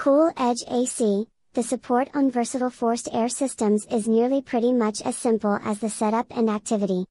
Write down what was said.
CoolEdge AC, the support on versatile forced air systems is nearly pretty much as simple as the setup and activity.